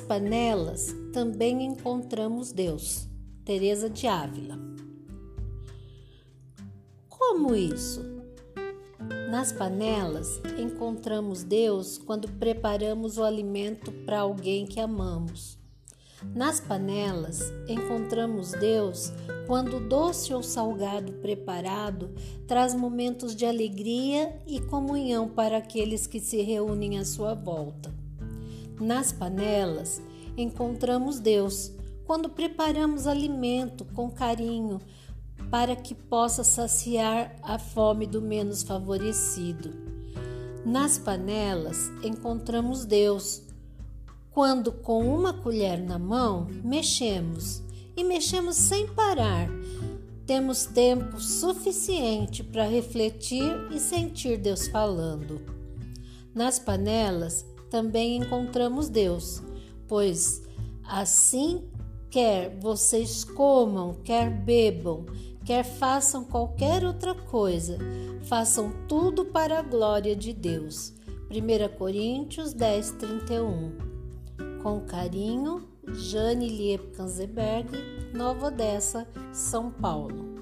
panelas também encontramos Deus. Teresa de Ávila. Como isso? Nas panelas encontramos Deus quando preparamos o alimento para alguém que amamos. Nas panelas encontramos Deus quando o doce ou salgado preparado traz momentos de alegria e comunhão para aqueles que se reúnem à sua volta. Nas panelas encontramos Deus quando preparamos alimento com carinho para que possa saciar a fome do menos favorecido. Nas panelas encontramos Deus, quando com uma colher na mão mexemos e mexemos sem parar. Temos tempo suficiente para refletir e sentir Deus falando. Nas panelas também encontramos Deus, pois assim quer vocês comam, quer bebam, quer façam qualquer outra coisa, façam tudo para a glória de Deus. 1 Coríntios 10, 31. Com carinho, Jane Lieb Kanzeberg, Nova Odessa, São Paulo.